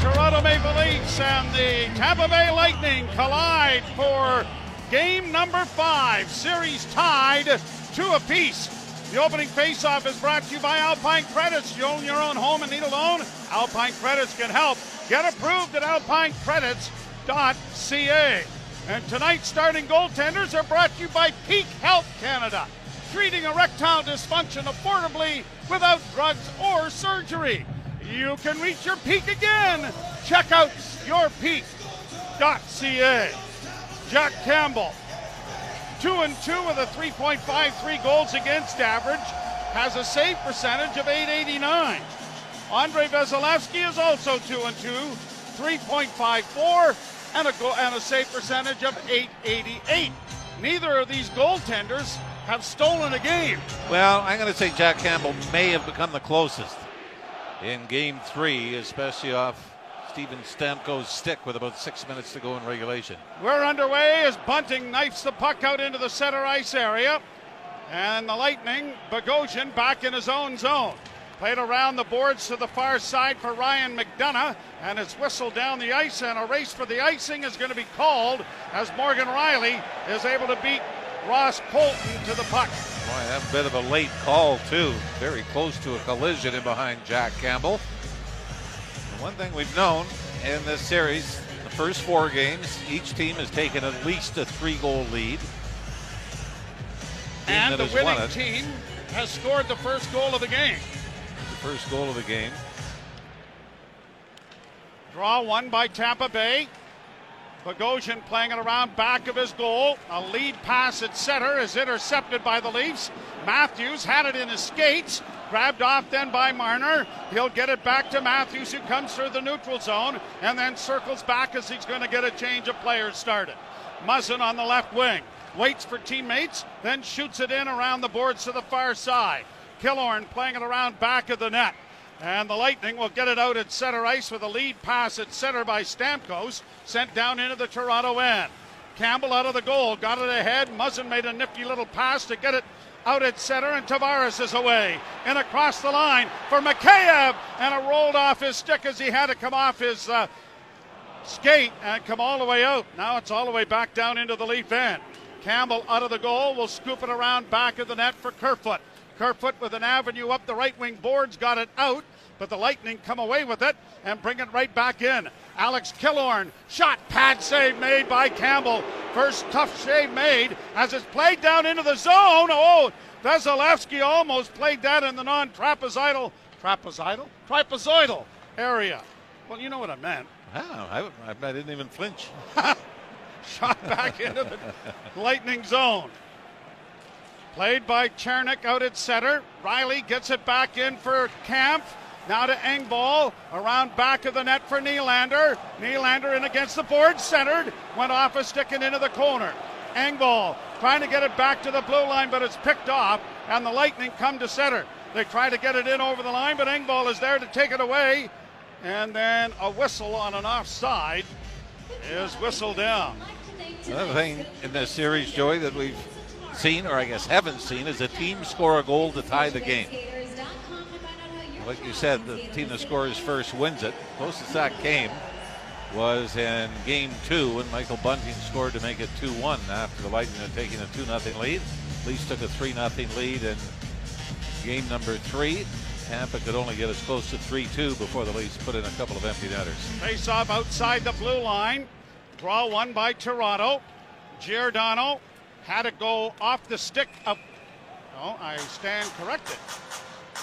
Toronto Maple Leafs and the Tampa Bay Lightning collide for game number five. Series tied two apiece. The opening faceoff is brought to you by Alpine Credits. You own your own home and need a loan? Alpine Credits can help. Get approved at alpinecredits.ca. And tonight's starting goaltenders are brought to you by Peak Health Canada, treating erectile dysfunction affordably without drugs or surgery. You can reach your peak again. Check out yourpeak.ca. Jack Campbell, two and two with a 3.53 goals against average, has a save percentage of 889. Andrei Vasilevskiy is also two and two, 3.54 and a and a save percentage of 888. Neither of these goaltenders have stolen a game. Well, I'm going to say Jack Campbell may have become the closest in game three, especially off Steven Stamkos' stick with about six minutes to go in regulation. We're underway as Bunting knifes the puck out into the center ice area. And the Lightning, Bogosian back in his own zone. Played around the boards to the far side for Ryan McDonagh, and it's whistled down the ice, and a race for the icing is going to be called as Morgan Rielly is able to beat Ross Colton to the puck. Boy, that bit of a late call, too. Very close to a collision in behind Jack Campbell. And one thing we've known in this series, the first four games, each team has taken at least a three goal lead. Team and the winning team has scored the first goal of the game. the first goal of the game. Draw one by Tampa Bay. Bogosian playing it around back of his goal. A lead pass at center is intercepted by the Leafs. Matthews had it in his skates. Grabbed off then by Marner. He'll get it back to Matthews, who comes through the neutral zone and then circles back as he's going to get a change of players started. Muzzin on the left wing. Waits for teammates, then shoots it in around the boards to the far side. Killorn playing it around back of the net. And the Lightning will get it out at center ice with a lead pass at center by Stamkos, sent down into the Toronto end. Campbell out of the goal, got it ahead. Muzzin made a nifty little pass to get it out at center, and Tavares is away. And across the line for Mikheyev, and it rolled off his stick as he had to come off his uh, skate and come all the way out. Now it's all the way back down into the Leaf end. Campbell out of the goal will scoop it around back of the net for Kerfoot. Kerfoot with an avenue up the right wing boards got it out, but the Lightning come away with it and bring it right back in. Alex Killorn, shot, pad save made by Campbell. First tough shave made as it's played down into the zone. Oh, Vasilevskiy almost played that in the non trapezoidal, trapezoidal? Trapezoidal area. Well, you know what I meant. Wow, I, I, I didn't even flinch. Shot back into the Lightning zone. Played by Cernak out at center. Rielly gets it back in for Kampf. Now to Engvall around back of the net for Nylander. Nylander in against the board, centered. Went off a stick and into the corner. Engvall trying to get it back to the blue line, but it's picked off, and the Lightning come to center. They try to get it in over the line, but Engvall is there to take it away. And then a whistle on an offside is whistled down. Another thing in this series, Joey, that we've seen, or I guess haven't seen, is a team score a goal to tie the game. Like you said, the team that scores first wins it. Closest that came was in game two when Michael Bunting scored to make it 2 1 after the Lightning had taken a 2 0 lead. Leafs took a 3 0 lead in game number three. Tampa could only get as close to 3 2 before the Leafs put in a couple of empty netters. Face off outside the blue line. Draw one by Toronto. Giordano had it go off the stick of. No, I stand corrected.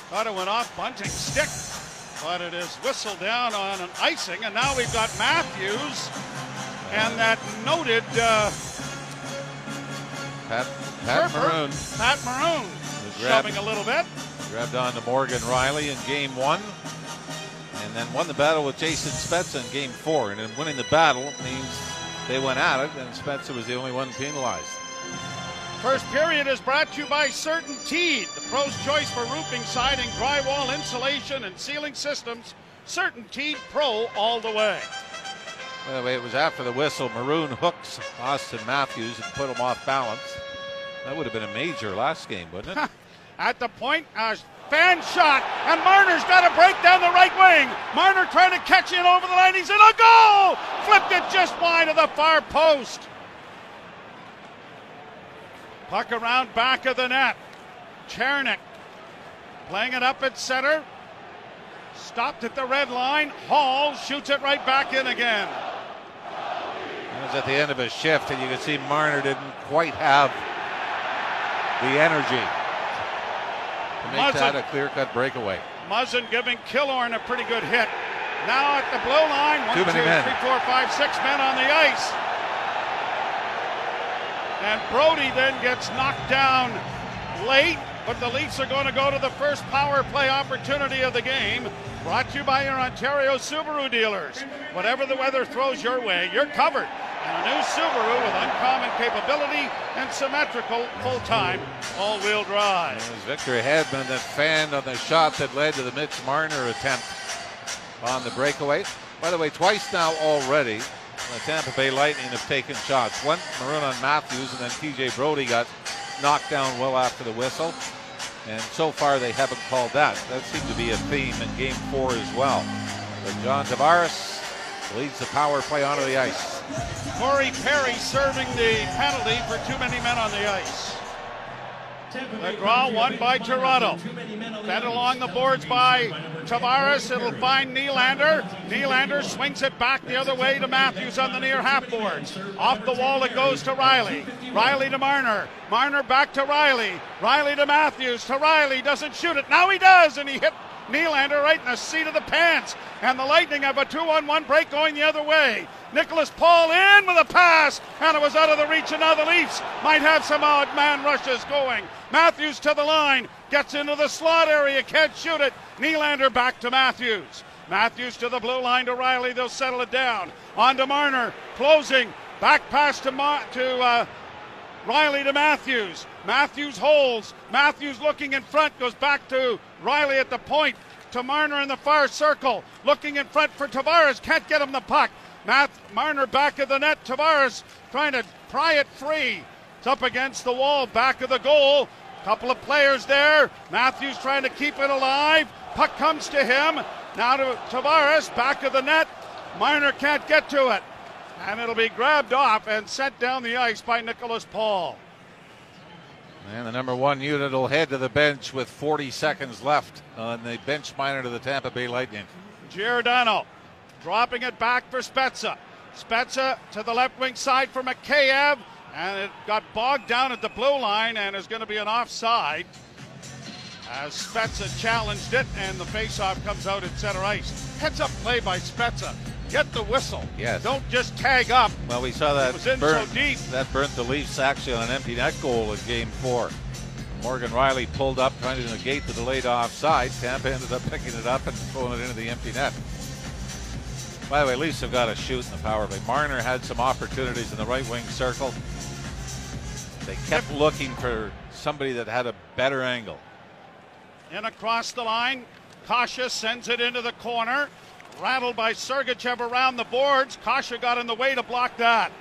Thought it went off Bunting's stick, but it is whistled down on an icing, and now we've got Matthews and that noted uh, Pat, Pat surfer, Maroon Pat Maroon, grabbed- shoving a little bit. grabbed on to Morgan Rielly in game one and then won the battle with Jason Spezza in game four. And in winning the battle means they went at it, and Spezza was the only one penalized. First period is brought to you by Certain Teed, the pro's choice for roofing, siding, drywall, insulation, and ceiling systems. CertainTeed Pro all the way. By the way, it was after the whistle. Maroon hooks Auston Matthews and put him off balance. That would have been a major last game, wouldn't it? At the point, uh, Fan shot, and Marner's got to break down the right wing. Marner trying to catch it over the line. He's in a goal! Flipped it just wide of the far post. Puck around back of the net. Cernak playing it up at center. Stopped at the red line. Holl shoots it right back in again. It was at the end of his shift, and you can see Marner didn't quite have the energy to make Muzzin. that a clear-cut breakaway. Muzzin giving Killorn a pretty good hit. Now at the blue line, one, two, three, four, five, six men on the ice. And Brodie then gets knocked down late, but the Leafs are going to go to the first power play opportunity of the game. Brought to you by your Ontario Subaru dealers. Whatever the weather throws your way, you're covered. And a new Subaru with uncommon capability and symmetrical full-time all-wheel drive. It was Victor Hedman that fanned on the shot that led to the Mitch Marner attempt on the breakaway. By the way, twice now already, the Tampa Bay Lightning have taken shots. One Maroon on Matthews, and then TJ Brodie got knocked down well after the whistle. And so far, they haven't called that. That seemed to be a theme in Game Four as well. But John Tavares leads the power play onto the ice. Corey Perry serving the penalty for too many men on the ice. The draw won by Toronto. Fed along the boards by Tavares. It'll find Nylander. Nylander swings it back the other way to Matthews on the near half boards. Off the wall it goes to Rielly. Rielly to Marner. Marner back to Rielly. Rielly to Matthews. To Rielly. Doesn't shoot it. Now he does, and he hit Nylander right in the seat of the pants. And the Lightning have a two on one break going the other way. Nicholas Paul in with a pass, and it was out of the reach, now the Leafs might have some odd man rushes going. Matthews to the line, gets into the slot area, can't shoot it. Nylander back to Matthews. Matthews to the blue line to Rielly, they'll settle it down. On to Marner, closing, back pass to, Ma- to uh, Rielly to Matthews. Matthews holds. Matthews looking in front, goes back to Rielly at the point. To Marner in the far circle. Looking in front for Tavares. Can't get him the puck. Matt Marner back of the net. Tavares trying to pry it free. It's up against the wall, back of the goal. Couple of players there. Matthews trying to keep it alive. Puck comes to him. Now to Tavares, back of the net. Marner can't get to it. And it'll be grabbed off and sent down the ice by Nicholas Paul. And the number one unit will head to the bench with 40 seconds left on the bench minor to the Tampa Bay Lightning. Giordano dropping it back for Spezza. Spezza to the left wing side for Mikheyev, and it got bogged down at the blue line and is going to be an offside as Spezza challenged it, and the faceoff comes out at center ice. Heads up play by Spezza. Get the whistle. Yes. Don't just tag up. Well, we saw that It was in burn, so deep. that burnt the Leafs actually on an empty net goal in Game Four. Morgan Rielly pulled up trying to negate the delayed offside. Tampa ended up picking it up and throwing it into the empty net. By the way, Leafs have got to shoot in the power play. Marner had some opportunities in the right wing circle. They kept looking for somebody that had a better angle. In across the line. Kase sends it into the corner. Rattled by Sergachev around the boards. Kase got in the way to block that.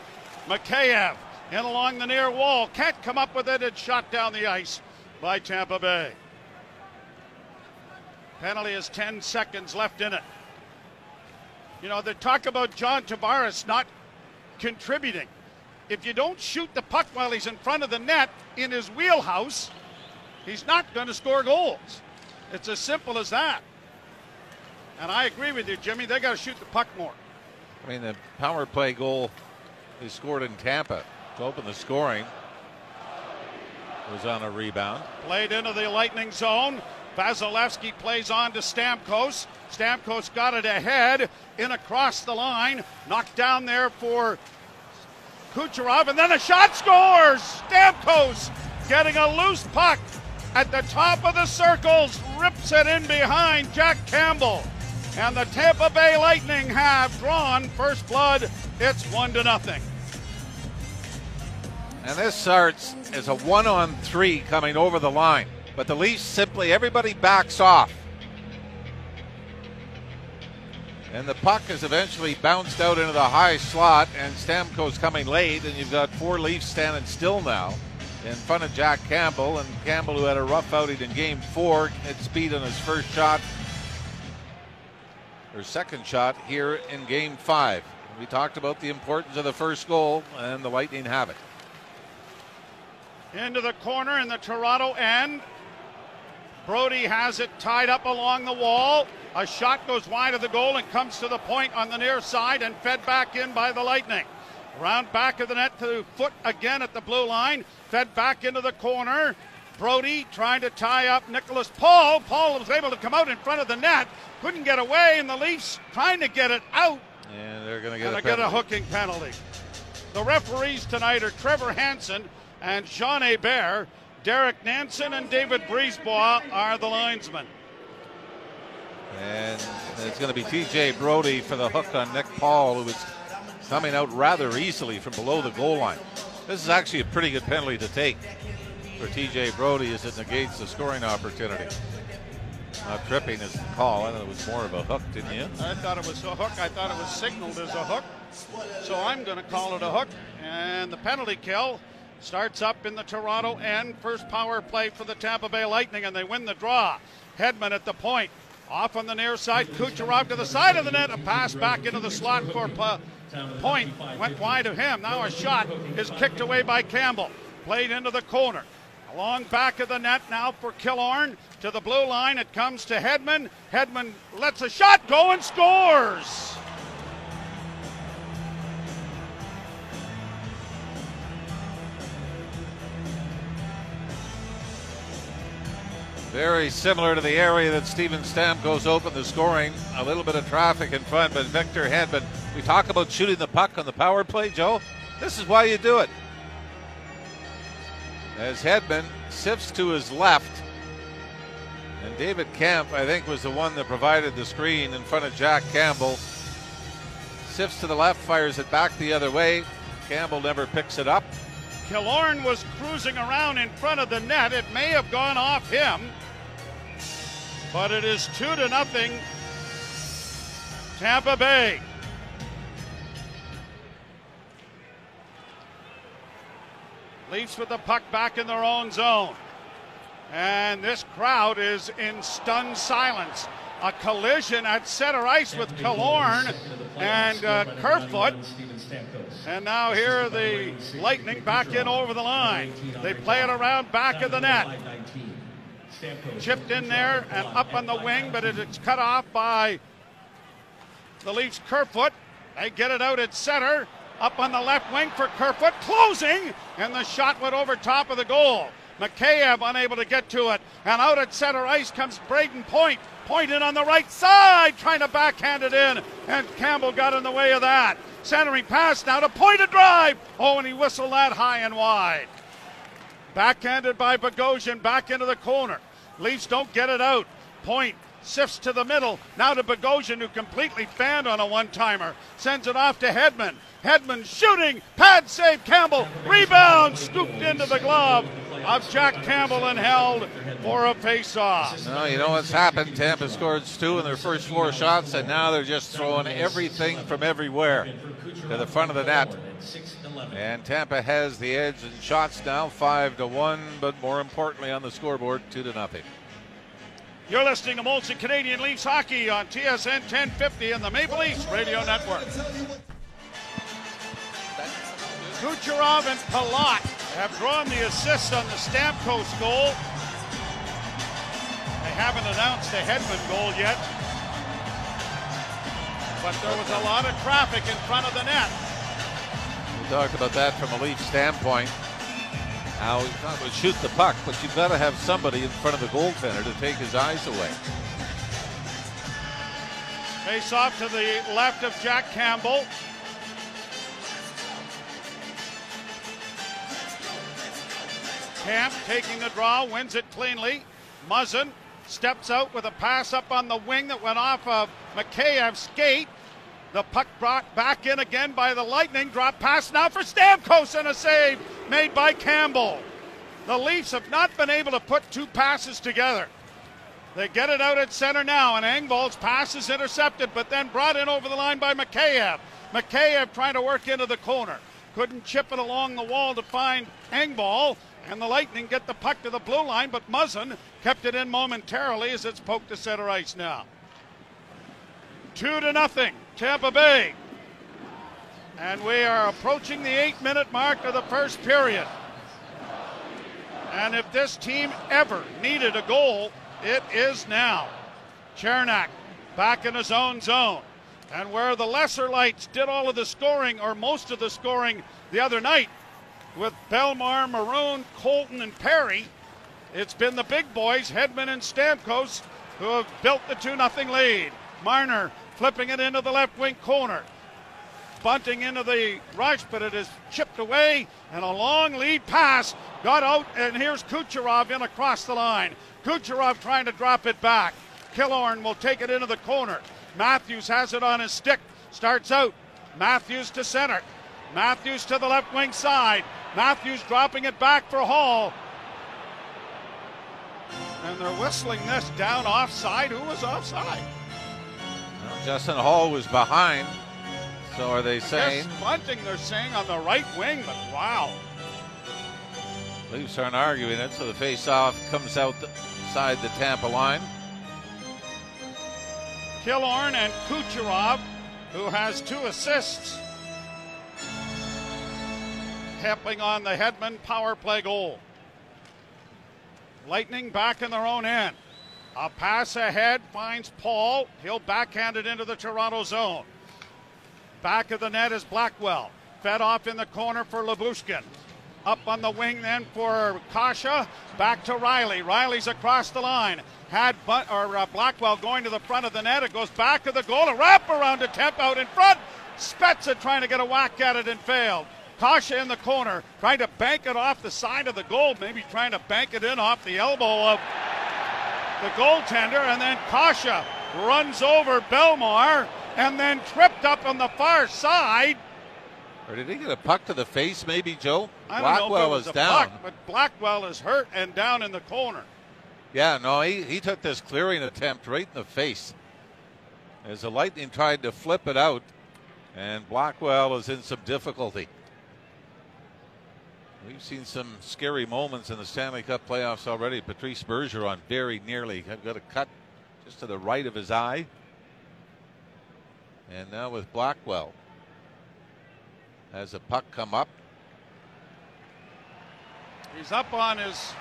Mikheyev in along the near wall. Can't come up with it. It's shot down the ice by Tampa Bay. Penalty has 10 seconds left in it. You know, they talk about John Tavares not contributing. If you don't shoot the puck while he's in front of the net in his wheelhouse, he's not going to score goals. It's as simple as that. And I agree with you, Jimmy. They got to shoot the puck more. I mean, the power play goal they scored in Tampa to open the scoring was on a rebound. Played into the Lightning zone. Vasilevskiy plays on to Stamkos. Stamkos got it ahead, in across the line, knocked down there for Kucherov, and then a shot scores! Stamkos getting a loose puck at the top of the circles, rips it in behind Jack Campbell. And the Tampa Bay Lightning have drawn first blood. It's one to nothing. And this starts as a one on three coming over the line. But the Leafs simply, everybody backs off. And the puck is eventually bounced out into the high slot, and Stamkos coming late, and you've got four Leafs standing still now. in front of Jack Campbell. And Campbell, who had a rough outing in game four, had speed on his first shot, or second shot here in game five. We talked about the importance of the first goal, and the Lightning have it. Into the corner in the Toronto end. Brodie has it tied up along the wall. A shot goes wide of the goal and comes to the point on the near side and fed back in by the Lightning. Round back of the net to Foote again at the blue line. Fed back into the corner. Brodie trying to tie up Nicholas Paul. Paul was able to come out in front of the net. Couldn't get away, and the Leafs trying to get it out. And they're going to get, a, get a hooking penalty. The referees tonight are Trevor Hanson and Jean Hebert. Derek Nansen and David Brisebois are the linesmen. And it's going to be TJ Brodie for the hook on Nick Paul, who is coming out rather easily from below the goal line. This is actually a pretty good penalty to take for TJ Brodie as it negates the scoring opportunity. Tripping is the call. I thought it was more of a hook, didn't you? I thought it was a hook. I thought it was signaled as a hook. So I'm going to call it a hook. And the penalty kill Starts up in the Toronto end. First power play for the Tampa Bay Lightning, and they win the draw. Hedman at the point. Off on the near side. Kucherov to the side of the net. A pass back into the slot for Point. Went wide of him. Now a shot is kicked away by Campbell. Played into the corner. Along back of the net now for Killorn. To the blue line. It comes to Hedman. Hedman lets a shot go and scores. Very similar to the area that Steven Stamkos opened the scoring. A little bit of traffic in front, but Victor Hedman. We talk about shooting the puck on the power play, Joe. This is why you do it. As Hedman sifts to his left, and David Kampf, I think, was the one that provided the screen in front of Jack Campbell. Sifts to the left, fires it back the other way. Campbell never picks it up. Killorn was cruising around in front of the net. It may have gone off him. But it is two to nothing. Tampa Bay. Leafs with the puck back in their own zone. And this crowd is in stunned silence. A collision at center ice with Killorn and uh, Kerfoot. And now here the Lightning back in over the line. They play it around back of the net. Chipped in there and up on the wing, but it's cut off by the Leafs Kerfoot. They get it out at center. Up on the left wing for Kerfoot, closing, and the shot went over top of the goal. Mikheyev unable to get to it, and out at center ice comes Brayden Point. Point in on the right side, trying to backhand it in, and Campbell got in the way of that. Centering pass now to Point a drive. Oh, and he whistled that high and wide. Backhanded by Bogosian back into the corner. Leafs don't get it out. Point sifts to the middle. Now to Bogosian, who completely fanned on a one timer. Sends it off to Hedman. Hedman shooting. Pad save Campbell. Rebound scooped into the glove of Jack Campbell and held for a face-off. No, you know what's happened? Tampa scored two in their first four shots, and now they're just throwing everything from everywhere to the front of the net. And Tampa has the edge in shots now, five to one, but more importantly on the scoreboard, two to nothing. You're listening to Molson Canadian Leafs hockey on TSN 1050 and the Maple Leafs Radio Network. Kucherov and Palat have drawn the assist on the Stamkos goal. They haven't announced the Hedman goal yet. But there was a lot of traffic in front of the net. We talked about that from a Leaf standpoint how he thought to shoot the puck, but you've got to have somebody in front of the goaltender to take his eyes away. Face off to the left of Jack Campbell. Kampf taking the draw, wins it cleanly. Muzzin steps out with a pass up on the wing that went off of Mikheyev's skate. The puck brought back in again by the Lightning. Drop pass now for Stamkos and a save made by Campbell. The Leafs have not been able to put two passes together. They get it out at center now, and Engvall's pass is intercepted, but then brought in over the line by Mikheyev. Mikheyev trying to work into the corner. Couldn't chip it along the wall to find Engvall. And the Lightning get the puck to the blue line, but Muzzin kept it in momentarily as it's poked to center ice now. Two to nothing, Tampa Bay. And we are approaching the eight minute mark of the first period. And if this team ever needed a goal, it is now. Cernak back in his own zone. And where the lesser lights did all of the scoring, or most of the scoring the other night, with Bellemare, Maroon, Colton, and Perry, it's been the big boys, Hedman and Stamkos, who have built the 2 0 lead. Marner flipping it into the left wing corner. Bunting into the rush, but it is chipped away, and a long lead pass got out, and here's Kucherov in across the line. Kucherov trying to drop it back. Killorn will take it into the corner. Matthews has it on his stick, starts out. Matthews to center. Matthews to the left wing side. Matthews dropping it back for Holl. And they're whistling this down offside. Who was offside? Justin Holl was behind. So are they saying? Yes, Bunting, they're saying on the right wing, but wow. Leafs aren't arguing it, so the face-off comes outside the Tampa line. Killorn and Kucherov, who has two assists, helping on the Hedman power play goal. Lightning back in their own end. A pass ahead finds Paul. He'll backhand it into the Toronto zone. Back of the net is Blackwell. Fed off in the corner for Lyubushkin. Up on the wing then for Kase. Back to Rielly. Rielly's across the line. Had but, or uh, Blackwell going to the front of the net. It goes back to the goal. A wrap around attempt out in front. Spezza trying to get a whack at it and failed. Kase in the corner, trying to bank it off the side of the goal, maybe trying to bank it in off the elbow of the goaltender, and then Kase runs over Bellemare and then tripped up on the far side. Or did he get a puck to the face, maybe, Joe? I don't Blackwell know if it was is a down. puck, but Blackwell is hurt and down in the corner. Yeah, no, he, he took this clearing attempt right in the face. As the Lightning tried to flip it out, and Blackwell was in some difficulty. We've seen some scary moments in the Stanley Cup playoffs already. Patrice Bergeron very nearly got a cut just to the right of his eye. And now with Blackwell. Has the puck come up. He's up on his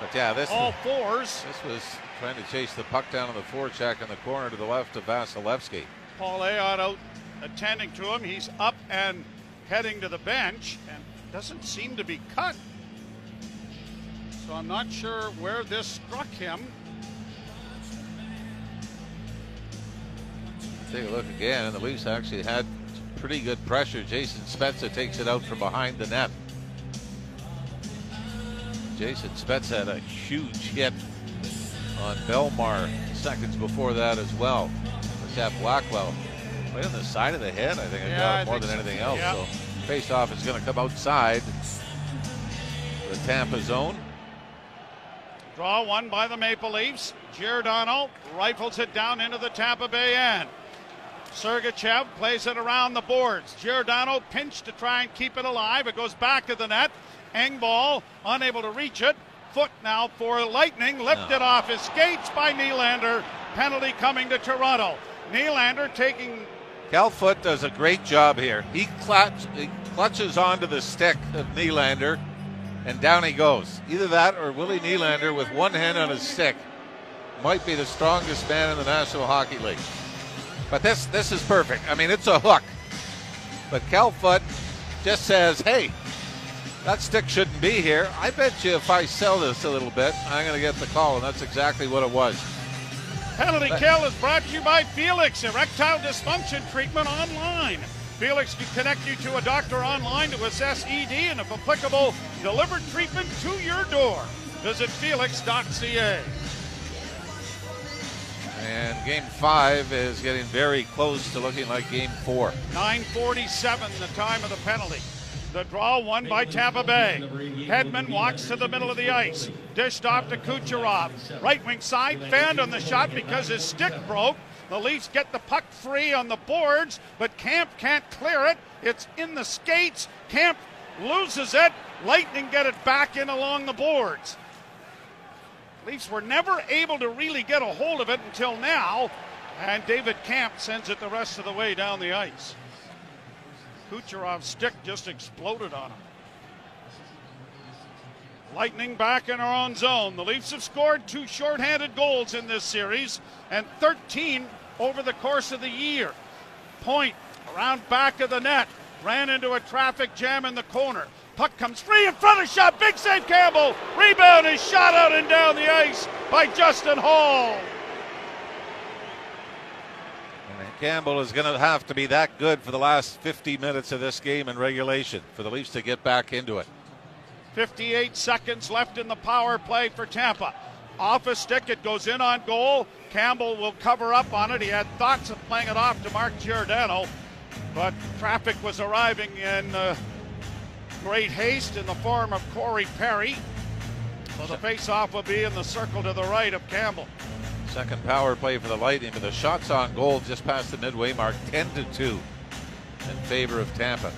But yeah, this all fours. this was trying to chase the puck down on the forecheck in the corner to the left of Vasilevskiy. Paul Ayotte out attending to him. He's up and heading to the bench and doesn't seem to be cut. So I'm not sure where this struck him. Take a look again, and the Leafs actually had pretty good pressure. Jason Spezza takes it out from behind the net. Jason Spezza had a huge hit on Bellemare seconds before that as well. At Blackwell. Right on the side of the head, I think I Yeah, got I it more than anything else. Yeah. So face off is going to come outside the Tampa zone. Draw one by the Maple Leafs. Giordano rifles it down into the Tampa Bay end. Sergachev plays it around the boards. Giordano pinched to try and keep it alive. It goes back to the net. Engvall unable to reach it. Foote now for Lightning. Lifted No. off his skates by Nylander. Penalty coming to Toronto. Nylander taking Cal Foote does a great job here. He, he clutches onto the stick of Nylander, and down he goes. Either that or Willie Nylander with one hand on his stick might be the strongest man in the National Hockey League. But this this is perfect. I mean, it's a hook. But Cal Foote just says, "Hey, that stick shouldn't be here." I bet you if I sell this a little bit, I'm going to get the call, and that's exactly what it was. Penalty But- kill is brought to you by Felix, erectile dysfunction treatment online. Felix can connect you to a doctor online to assess ED and, if applicable, deliver treatment to your door. Visit felix.ca. And Game Five is getting very close to looking like Game Four. 947, the time of the penalty. The draw won by Tampa Bay. Hedman walks to the middle of the ice. Dished off to Kucherov. Right wing side, fanned on the shot because his stick broke. The Leafs get the puck free on the boards, but Kampf can't clear it. It's in the skates. Kampf loses it. Lightning get it back in along the boards. Leafs were never able to really get a hold of it until now, and David Kampf sends it the rest of the way down the ice. Kucherov's stick just exploded on him. Lightning back in our own zone. The Leafs have scored two shorthanded goals in this series and 13 over the course of the year. Point around back of the net. Ran into a traffic jam in the corner. Puck comes free in front of shot. Big save, Campbell. Rebound is shot out and down the ice by Justin Holl. And Campbell is going to have to be that good for the last 50 minutes of this game in regulation for the Leafs to get back into it. 58 seconds left in the power play for Tampa. Off a stick, it goes in on goal. Campbell will cover up on it. He had thoughts of playing it off to Mark Giordano, but traffic was arriving in uh, great haste in the form of Corey Perry. So the face-off will be in the circle to the right of Campbell. Second power play for the Lightning, but the shots on goal just past the midway mark, 10 to 2 in favor of Tampa.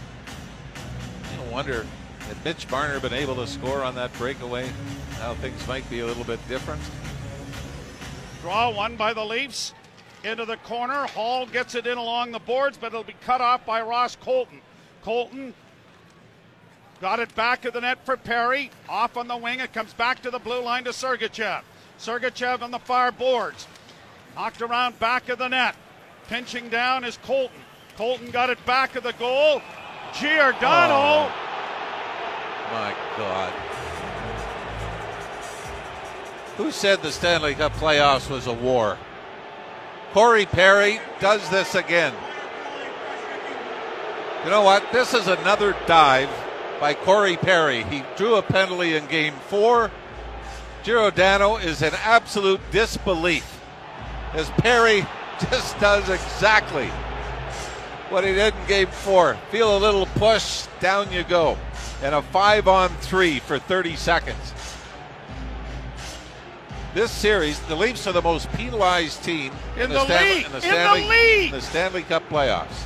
You wonder had Mitch Marner been able to score on that breakaway, how things might be a little bit different. Draw one by the Leafs into the corner. Holl gets it in along the boards, but it'll be cut off by Ross Colton. Colton got it back of the net for Perry. Off on the wing. It comes back to the blue line to Sergachev. Sergachev on the far boards. Knocked around back of the net. Pinching down is Colton. Colton got it back of the goal. Giordano. Oh. My God. Who said the Stanley Cup playoffs was a war? Corey Perry does this again. You know what? This is another dive by Corey Perry. He drew a penalty in game four. Giordano is in absolute disbelief as Perry just does exactly what he did in game four. Feel a little push, down you go and a five on three for 30 seconds. This series, the Leafs are the most penalized team in, in the, the Stanley, league. In the Stanley, in the league. the Stanley Cup playoffs.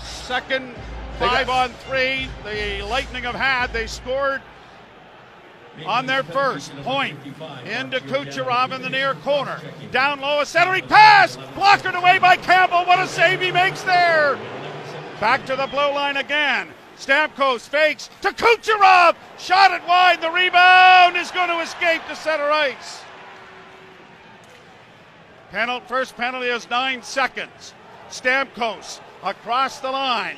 Second five on three. The Lightning have had. They scored on their first point into Kucherov in the near corner. Down low, a centering pass, blocked away by Campbell. What a save he makes there! Back to the blue line again. Stamkos fakes to Kucherov. Shot it wide. The rebound is going to escape to center ice. Penalty, first penalty is nine seconds. Stamkos across the line.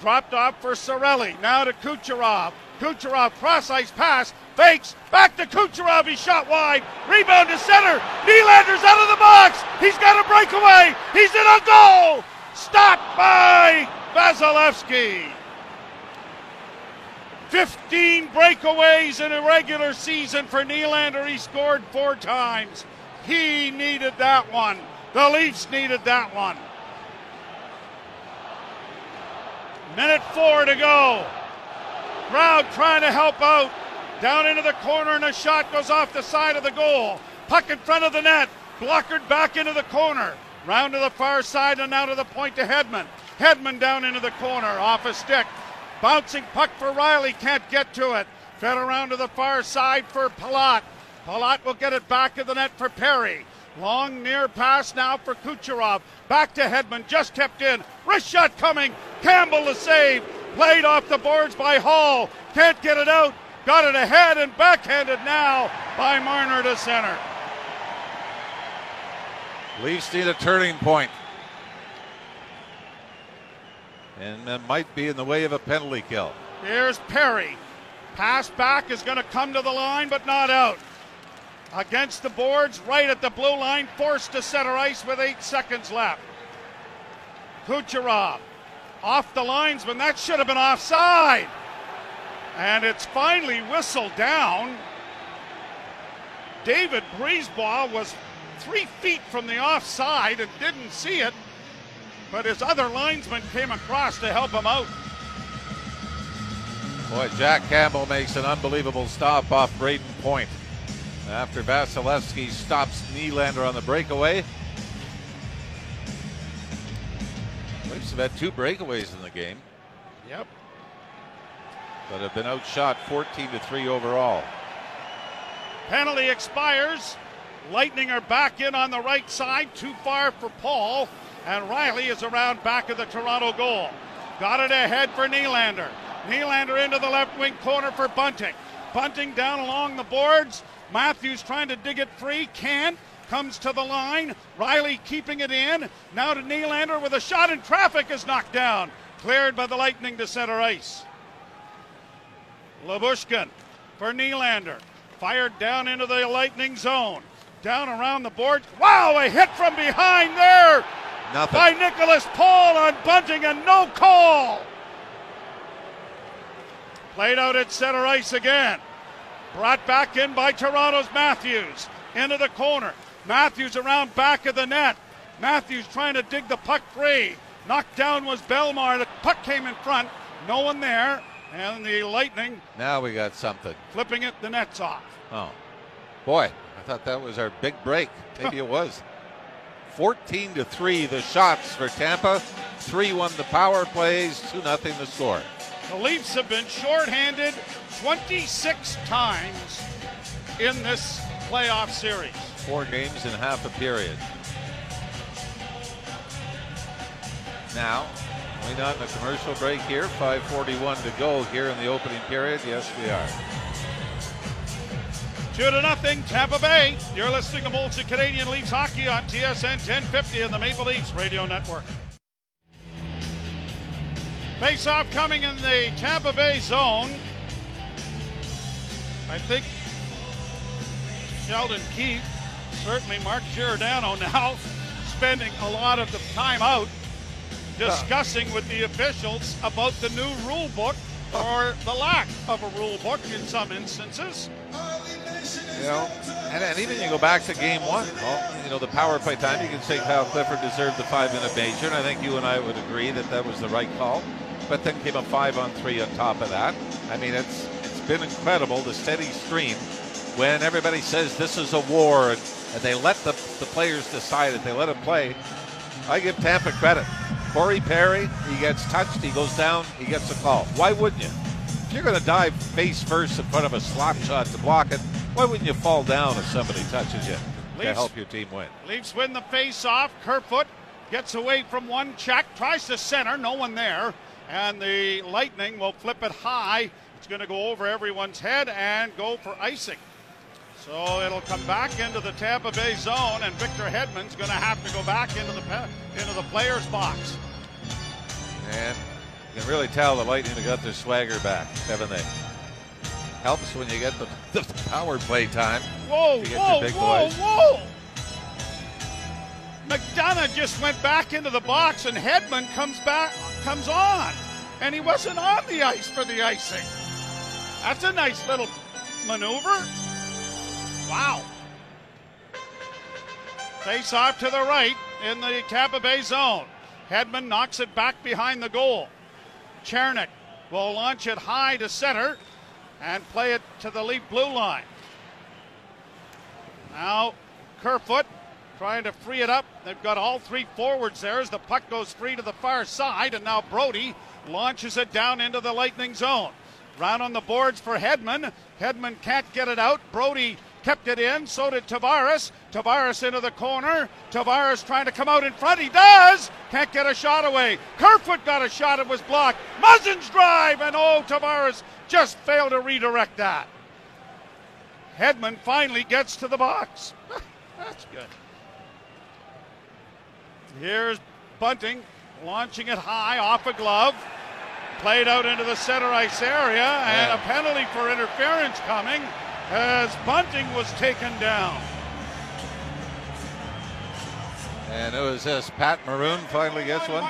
Dropped off for Cirelli. Now to Kucherov. Kucherov cross ice pass. Fakes. Back to Kucherov. He shot wide. Rebound to center. Nylander's out of the box. He's got a breakaway. He's in a goal. Stopped by Vasilevskiy. 15 breakaways in a regular season for Nylander. He scored four times. He needed that one. The Leafs needed that one. Minute four to go. Crowd trying to help out. Down into the corner, and a shot goes off the side of the goal. Puck in front of the net. Blockered back into the corner. Round to the far side and out of the point to Hedman. Hedman down into the corner, off a stick. Bouncing puck for Rielly, can't get to it. Fed around to the far side for Palat. Palat will get it back to the net for Perry. Long near pass now for Kucherov. Back to Hedman, just kept in. Wrist shot coming. Campbell the save. Played off the boards by Holl. Can't get it out. Got it ahead and backhanded now by Marner to center. Leafs need a turning point. And it might be in the way of a penalty kill. Here's Perry. Pass back is going to come to the line, but not out. Against the boards, right at the blue line, forced to center ice with eight seconds left. Kucherov off the linesman. That should have been offside. And it's finally whistled down. David Brisebois was three feet from the offside and didn't see it, but his other linesman came across to help him out. Boy, Jack Campbell makes an unbelievable stop off Brayden Point. After Vasilevskiy stops Nylander on the breakaway. Leafs have had two breakaways in the game. Yep. But have been outshot 14 to 3 overall. Penalty expires. Lightning are back in on the right side, too far for Paul, and Rielly is around back of the Toronto goal. Got it ahead for Nylander. Nylander into the left wing corner for Bunting. Bunting down along the boards. Matthews trying to dig it free, can't. Comes to the line. Rielly keeping it in. Now to Nylander with a shot in traffic is knocked down. Cleared by the Lightning to center ice. Lyubushkin for Nylander. Fired down into the Lightning zone. Down around the boards. Wow, a hit from behind there Nothing. by Nicholas Paul on Bunting and no call. Played out at center ice again. Brought back in by Toronto's Matthews. Into the corner. Matthews around back of the net. Matthews trying to dig the puck free. Knocked down was Bellemare. The puck came in front. No one there. And the Lightning Now we got something. flipping it, the net's off. Oh, boy, I thought that was our big break. Maybe it was. 14 to 3 the shots for Tampa. 3 1 the power plays, 2 0 the score. The Leafs have been shorthanded 26 times in this playoff series. Four games in half a period. Now, we not in a commercial break here. 5:41 to go here in the opening period. Yes, we are. Two to nothing, Tampa Bay. You're listening to Molson Canadian Leafs hockey on TSN 1050 and the Maple Leafs Radio Network. Face off coming in the Tampa Bay zone. I think Sheldon Keefe, certainly Mark Giordano now, spending a lot of the time out discussing with the officials about the new rule book or the lack of a rule book in some instances. You know, and, and even you go back to game one. Well, you know, the power play time. You can say Kyle Clifford deserved the five-minute major, and I think you and I would agree that that was the right call. But then came a five-on-three on top of that. I mean, it's it's been incredible the steady stream. When everybody says this is a war, and, and they let the the players decide it, they let it play. I give Tampa credit. Corey Perry, he gets touched, he goes down, he gets a call. Why wouldn't you? If you're going to dive face first in front of a slap shot to block it, why wouldn't you fall down if somebody touches you to help your team win? Leafs win the face-off. Kerfoot gets away from one check, tries to center, no one there, and the Lightning will flip it high. It's going to go over everyone's head and go for icing. So it'll come back into the Tampa Bay zone, and Victor Hedman's going to have to go back into the into the player's box. And you can really tell the Lightning have got their swagger back, haven't they? Helps when you get the, the power play time. Whoa, To get whoa, whoa, boys. whoa! McDonagh just went back into the box, and Hedman comes back, comes on, and he wasn't on the ice for the icing. That's a nice little maneuver. Wow. Face off to the right in the Tampa Bay zone. Hedman knocks it back behind the goal. Cernak will launch it high to center and play it to the Leaf blue line. Now, Kerfoot trying to free it up. They've got all three forwards there as the puck goes free to the far side, and now Brodie launches it down into the Lightning zone. Round on the boards for Hedman. Hedman can't get it out. Brodie kept it in. So did Tavares. Tavares into the corner. Tavares trying to come out in front. He does. Can't get a shot away. Kerfoot got a shot. It was blocked. Muzzin's drive, and oh, Tavares just failed to redirect that. Hedman finally gets to the box. That's good. Here's Bunting launching it high off a glove. Played out into the center ice area, and Yeah. a penalty for interference coming as Bunting was taken down. And it was this. Pat Maroon finally gets one.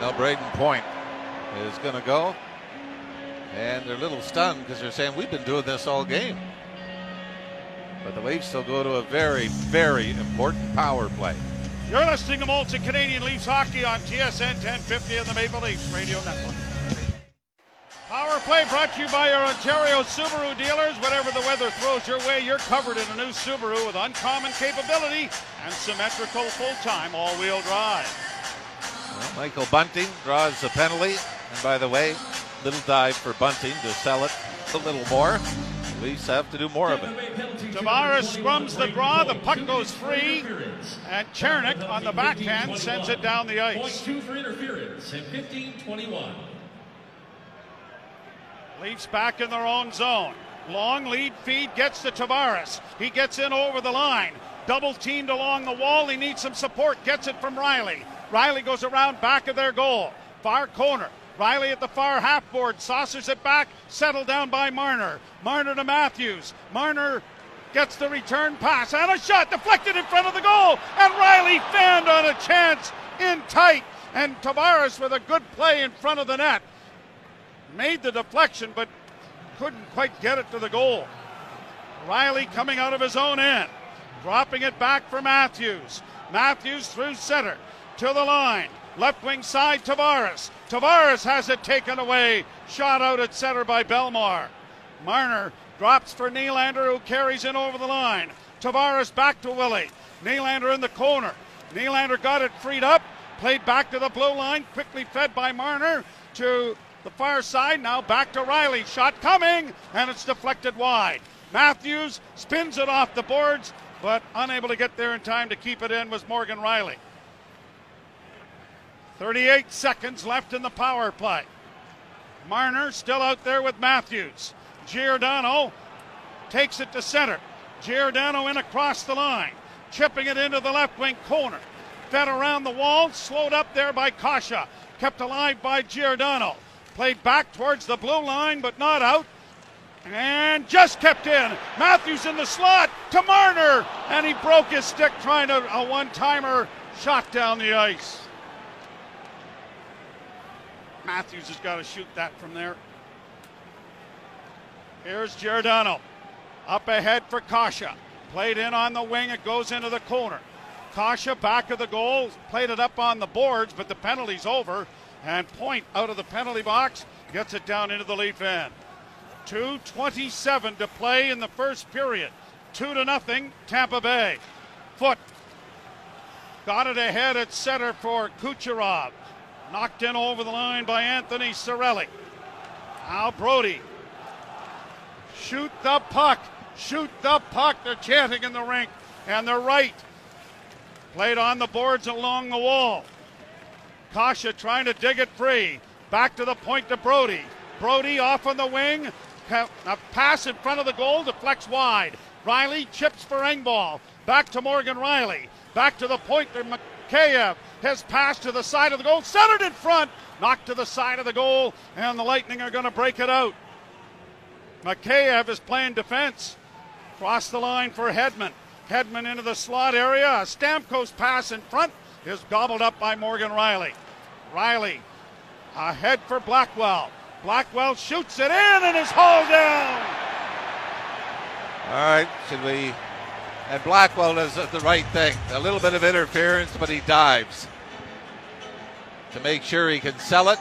Now Brayden Point is going to go. And they're a little stunned because they're saying, we've been doing this all game. But the Leafs still go to a very, very important power play. You're listening to Molson Canadian Leafs hockey on TSN 1050 and the Maple Leafs Radio Network. Power play brought to you by your Ontario Subaru dealers. Whatever the weather throws your way, you're covered in a new Subaru with uncommon capability and symmetrical full-time all-wheel drive. Well, Michael Bunting draws the penalty. And by the way, little dive for Bunting to sell it a little more. Leafs have to do more of it. Tavares scrums the draw. The puck goes free. And Cernak on the backhand sends it down the ice. Point two for interference and 15-21. Leafs back in their own zone. Long lead feed gets to Tavares. He gets in over the line. Double teamed along the wall. He needs some support. Gets it from Rielly. Rielly goes around back of their goal. Far corner. Rielly at the far half board. Saucers it back. Settled down by Marner. Marner to Matthews. Marner gets the return pass and a shot deflected in front of the goal. And Rielly fanned on a chance in tight. And Tavares with a good play in front of the net. Made the deflection, but couldn't quite get it to the goal. Rielly coming out of his own end, dropping it back for Matthews. Matthews through center to the line. Left wing side, Tavares. Tavares has it taken away. Shot out at center by Bellemare. Marner drops for Nylander, who carries in over the line. Tavares back to Willie. Nylander in the corner. Nylander got it freed up. Played back to the blue line. Quickly fed by Marner to the far side. Now back to Rielly. Shot coming, and it's deflected wide. Matthews spins it off the boards, but unable to get there in time to keep it in was Morgan Rielly. 38 seconds left in the power play. Marner still out there with Matthews. Giordano takes it to center. Giordano in across the line, chipping it into the left wing corner. Fed around the wall, slowed up there by Kase. Kept alive by Giordano. Played back towards the blue line, but not out. And just kept in. Matthews in the slot to Marner. And he broke his stick trying to a one timer shot down the ice. Matthews has got to shoot that from there. Here's Giordano. Up ahead for Kase. Played in on the wing. It goes into the corner. Kase back of the goal. Played it up on the boards, but the penalty's over. And Point out of the penalty box gets it down into the Leaf end. 2.27 to play in the first period. 2 to nothing, Tampa Bay. Foote got it ahead at center for Kucherov. Knocked in over the line by Anthony Cirelli. Now Brodie. Shoot the puck. Shoot the puck. They're chanting in the rink. And they're right. Played on the boards along the wall. Kase trying to dig it free. Back to the point to Brodie. Brodie off on the wing. A pass in front of the goal deflects wide. Rielly chips for Engvall. Back to Morgan Rielly. Back to the point to Mikheyev. His pass to the side of the goal. Centered in front. Knocked to the side of the goal. And the Lightning are going to break it out. Mikheyev is playing defense. Cross the line for Hedman. Hedman into the slot area. A Stamkos pass in front is gobbled up by Morgan Rielly. Rielly ahead for Blackwell. Blackwell shoots it in and is hauled down. All right, should we? And Blackwell does the right thing. A little bit of interference, but he dives to make sure he can sell it.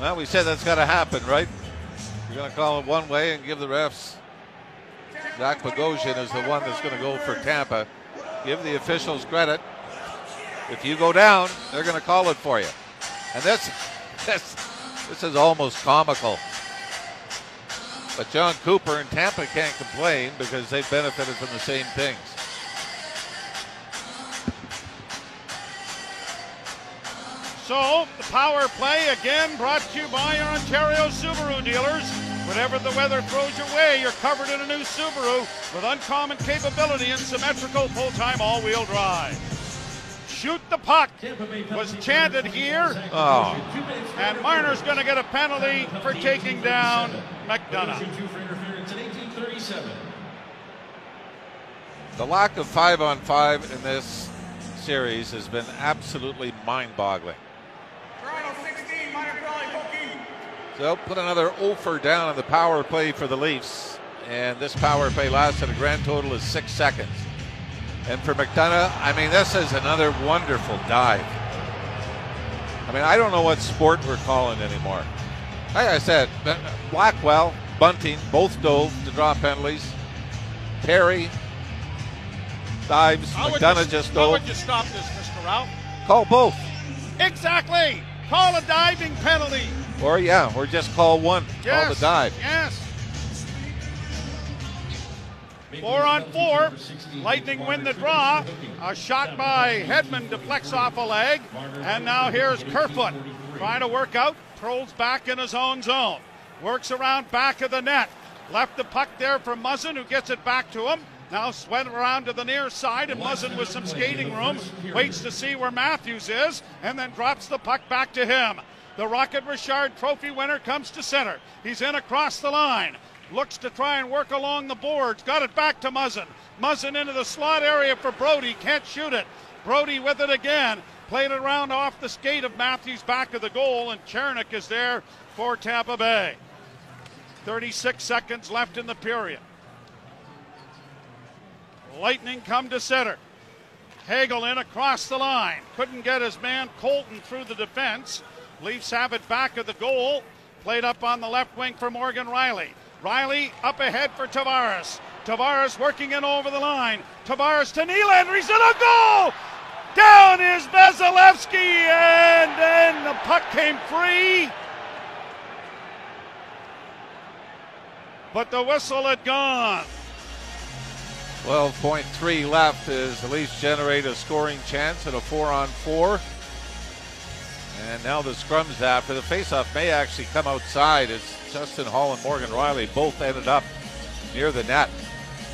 Well, we said that's got to happen, right? You're going to call it one way and give the refs. Zach Bogosian is the one that's going to go for Tampa. Give the officials credit. If you go down, they're going to call it for you. And this, this, this is almost comical. But Jon Cooper and Tampa can't complain because they've benefited from the same things. So, the power play again brought to you by our Ontario Subaru dealers. Whatever the weather throws your way, you're covered in a new Subaru with uncommon capability and symmetrical full time all wheel drive. Shoot the puck was chanted here. Oh. And Marner's going to get a penalty for taking down McDonagh. The lack of five on five in this series has been absolutely mind boggling. So put another offer down on the power play for the Leafs. And this power play lasted a grand total of six seconds. And for McDonagh, I mean, this is another wonderful dive. I mean, I don't know what sport we're calling anymore. Like I said, uh, Blackwell, Bunting, both dove to draw penalties. Terry dives. How McDonagh you- just How dove. would you stop this, Mr. Ralph? Call both. Exactly. Call a diving penalty. Or yeah, or just call one. Yes. Call the dive. Yes. Four on four. Lightning win the draw. A shot by Hedman deflects off a leg. And now here's Kerfoot trying to work out. Trolls back in his own zone. Works around back of the net. Left the puck there for Muzzin, who gets it back to him. Now sweat around to the near side, and Muzzin with some skating room waits to see where Matthews is, and then drops the puck back to him. The Rocket Richard Trophy winner comes to center. He's in across the line. Looks to try and work along the boards. Got it back to Muzzin. Muzzin into the slot area for Brodie. Can't shoot it. Brodie with it again. Played it around off the skate of Matthews back of the goal, and Cernak is there for Tampa Bay. 36 seconds left in the period. Lightning come to center. Hagel in across the line. Couldn't get his man Colton through the defense. Leafs have it back of the goal. Played up on the left wing for Morgan Rielly. Rielly up ahead for Tavares. Tavares working in over the line. Tavares to Nylander. He's in a goal! Down is Vasilevskiy, and then the puck came free. But the whistle had gone. 12.3 left as the Leafs generate a scoring chance at a four on four. And now the scrums after the faceoff may actually come outside as Justin Holl and Morgan Rielly both ended up near the net.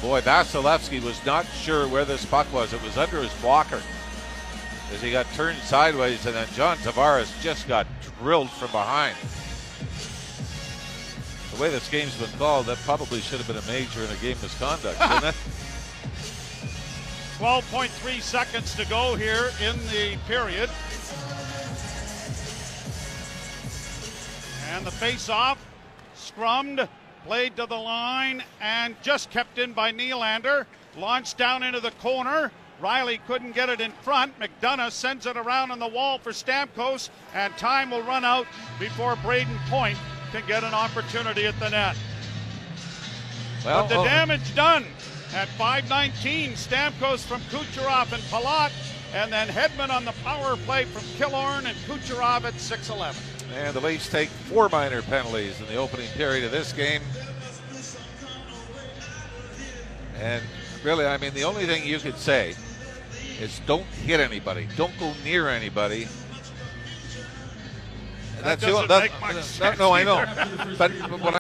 Boy, Vasilevskiy was not sure where this puck was. It was under his blocker as he got turned sideways, and then John Tavares just got drilled from behind. The way this game's been called, that probably should have been a major in a game misconduct, shouldn't it? 12.3 seconds to go here in the period. The face-off, scrummed, played to the line, and just kept in by Nylander. Launched down into the corner. Rielly couldn't get it in front. McDonagh sends it around on the wall for Stamkos, and time will run out before Brayden Point can get an opportunity at the net. Well, But the oh, damage done at 5:19. Stamkos from Kucherov and Palat, and then Hedman on the power play from Killorn and Kucherov at 6:11. And the Leafs take four minor penalties in the opening period of this game. And really, I mean, the only thing you could say is don't hit anybody, don't go near anybody. And That the- doesn't that- make much no, sense No, I know. either. But what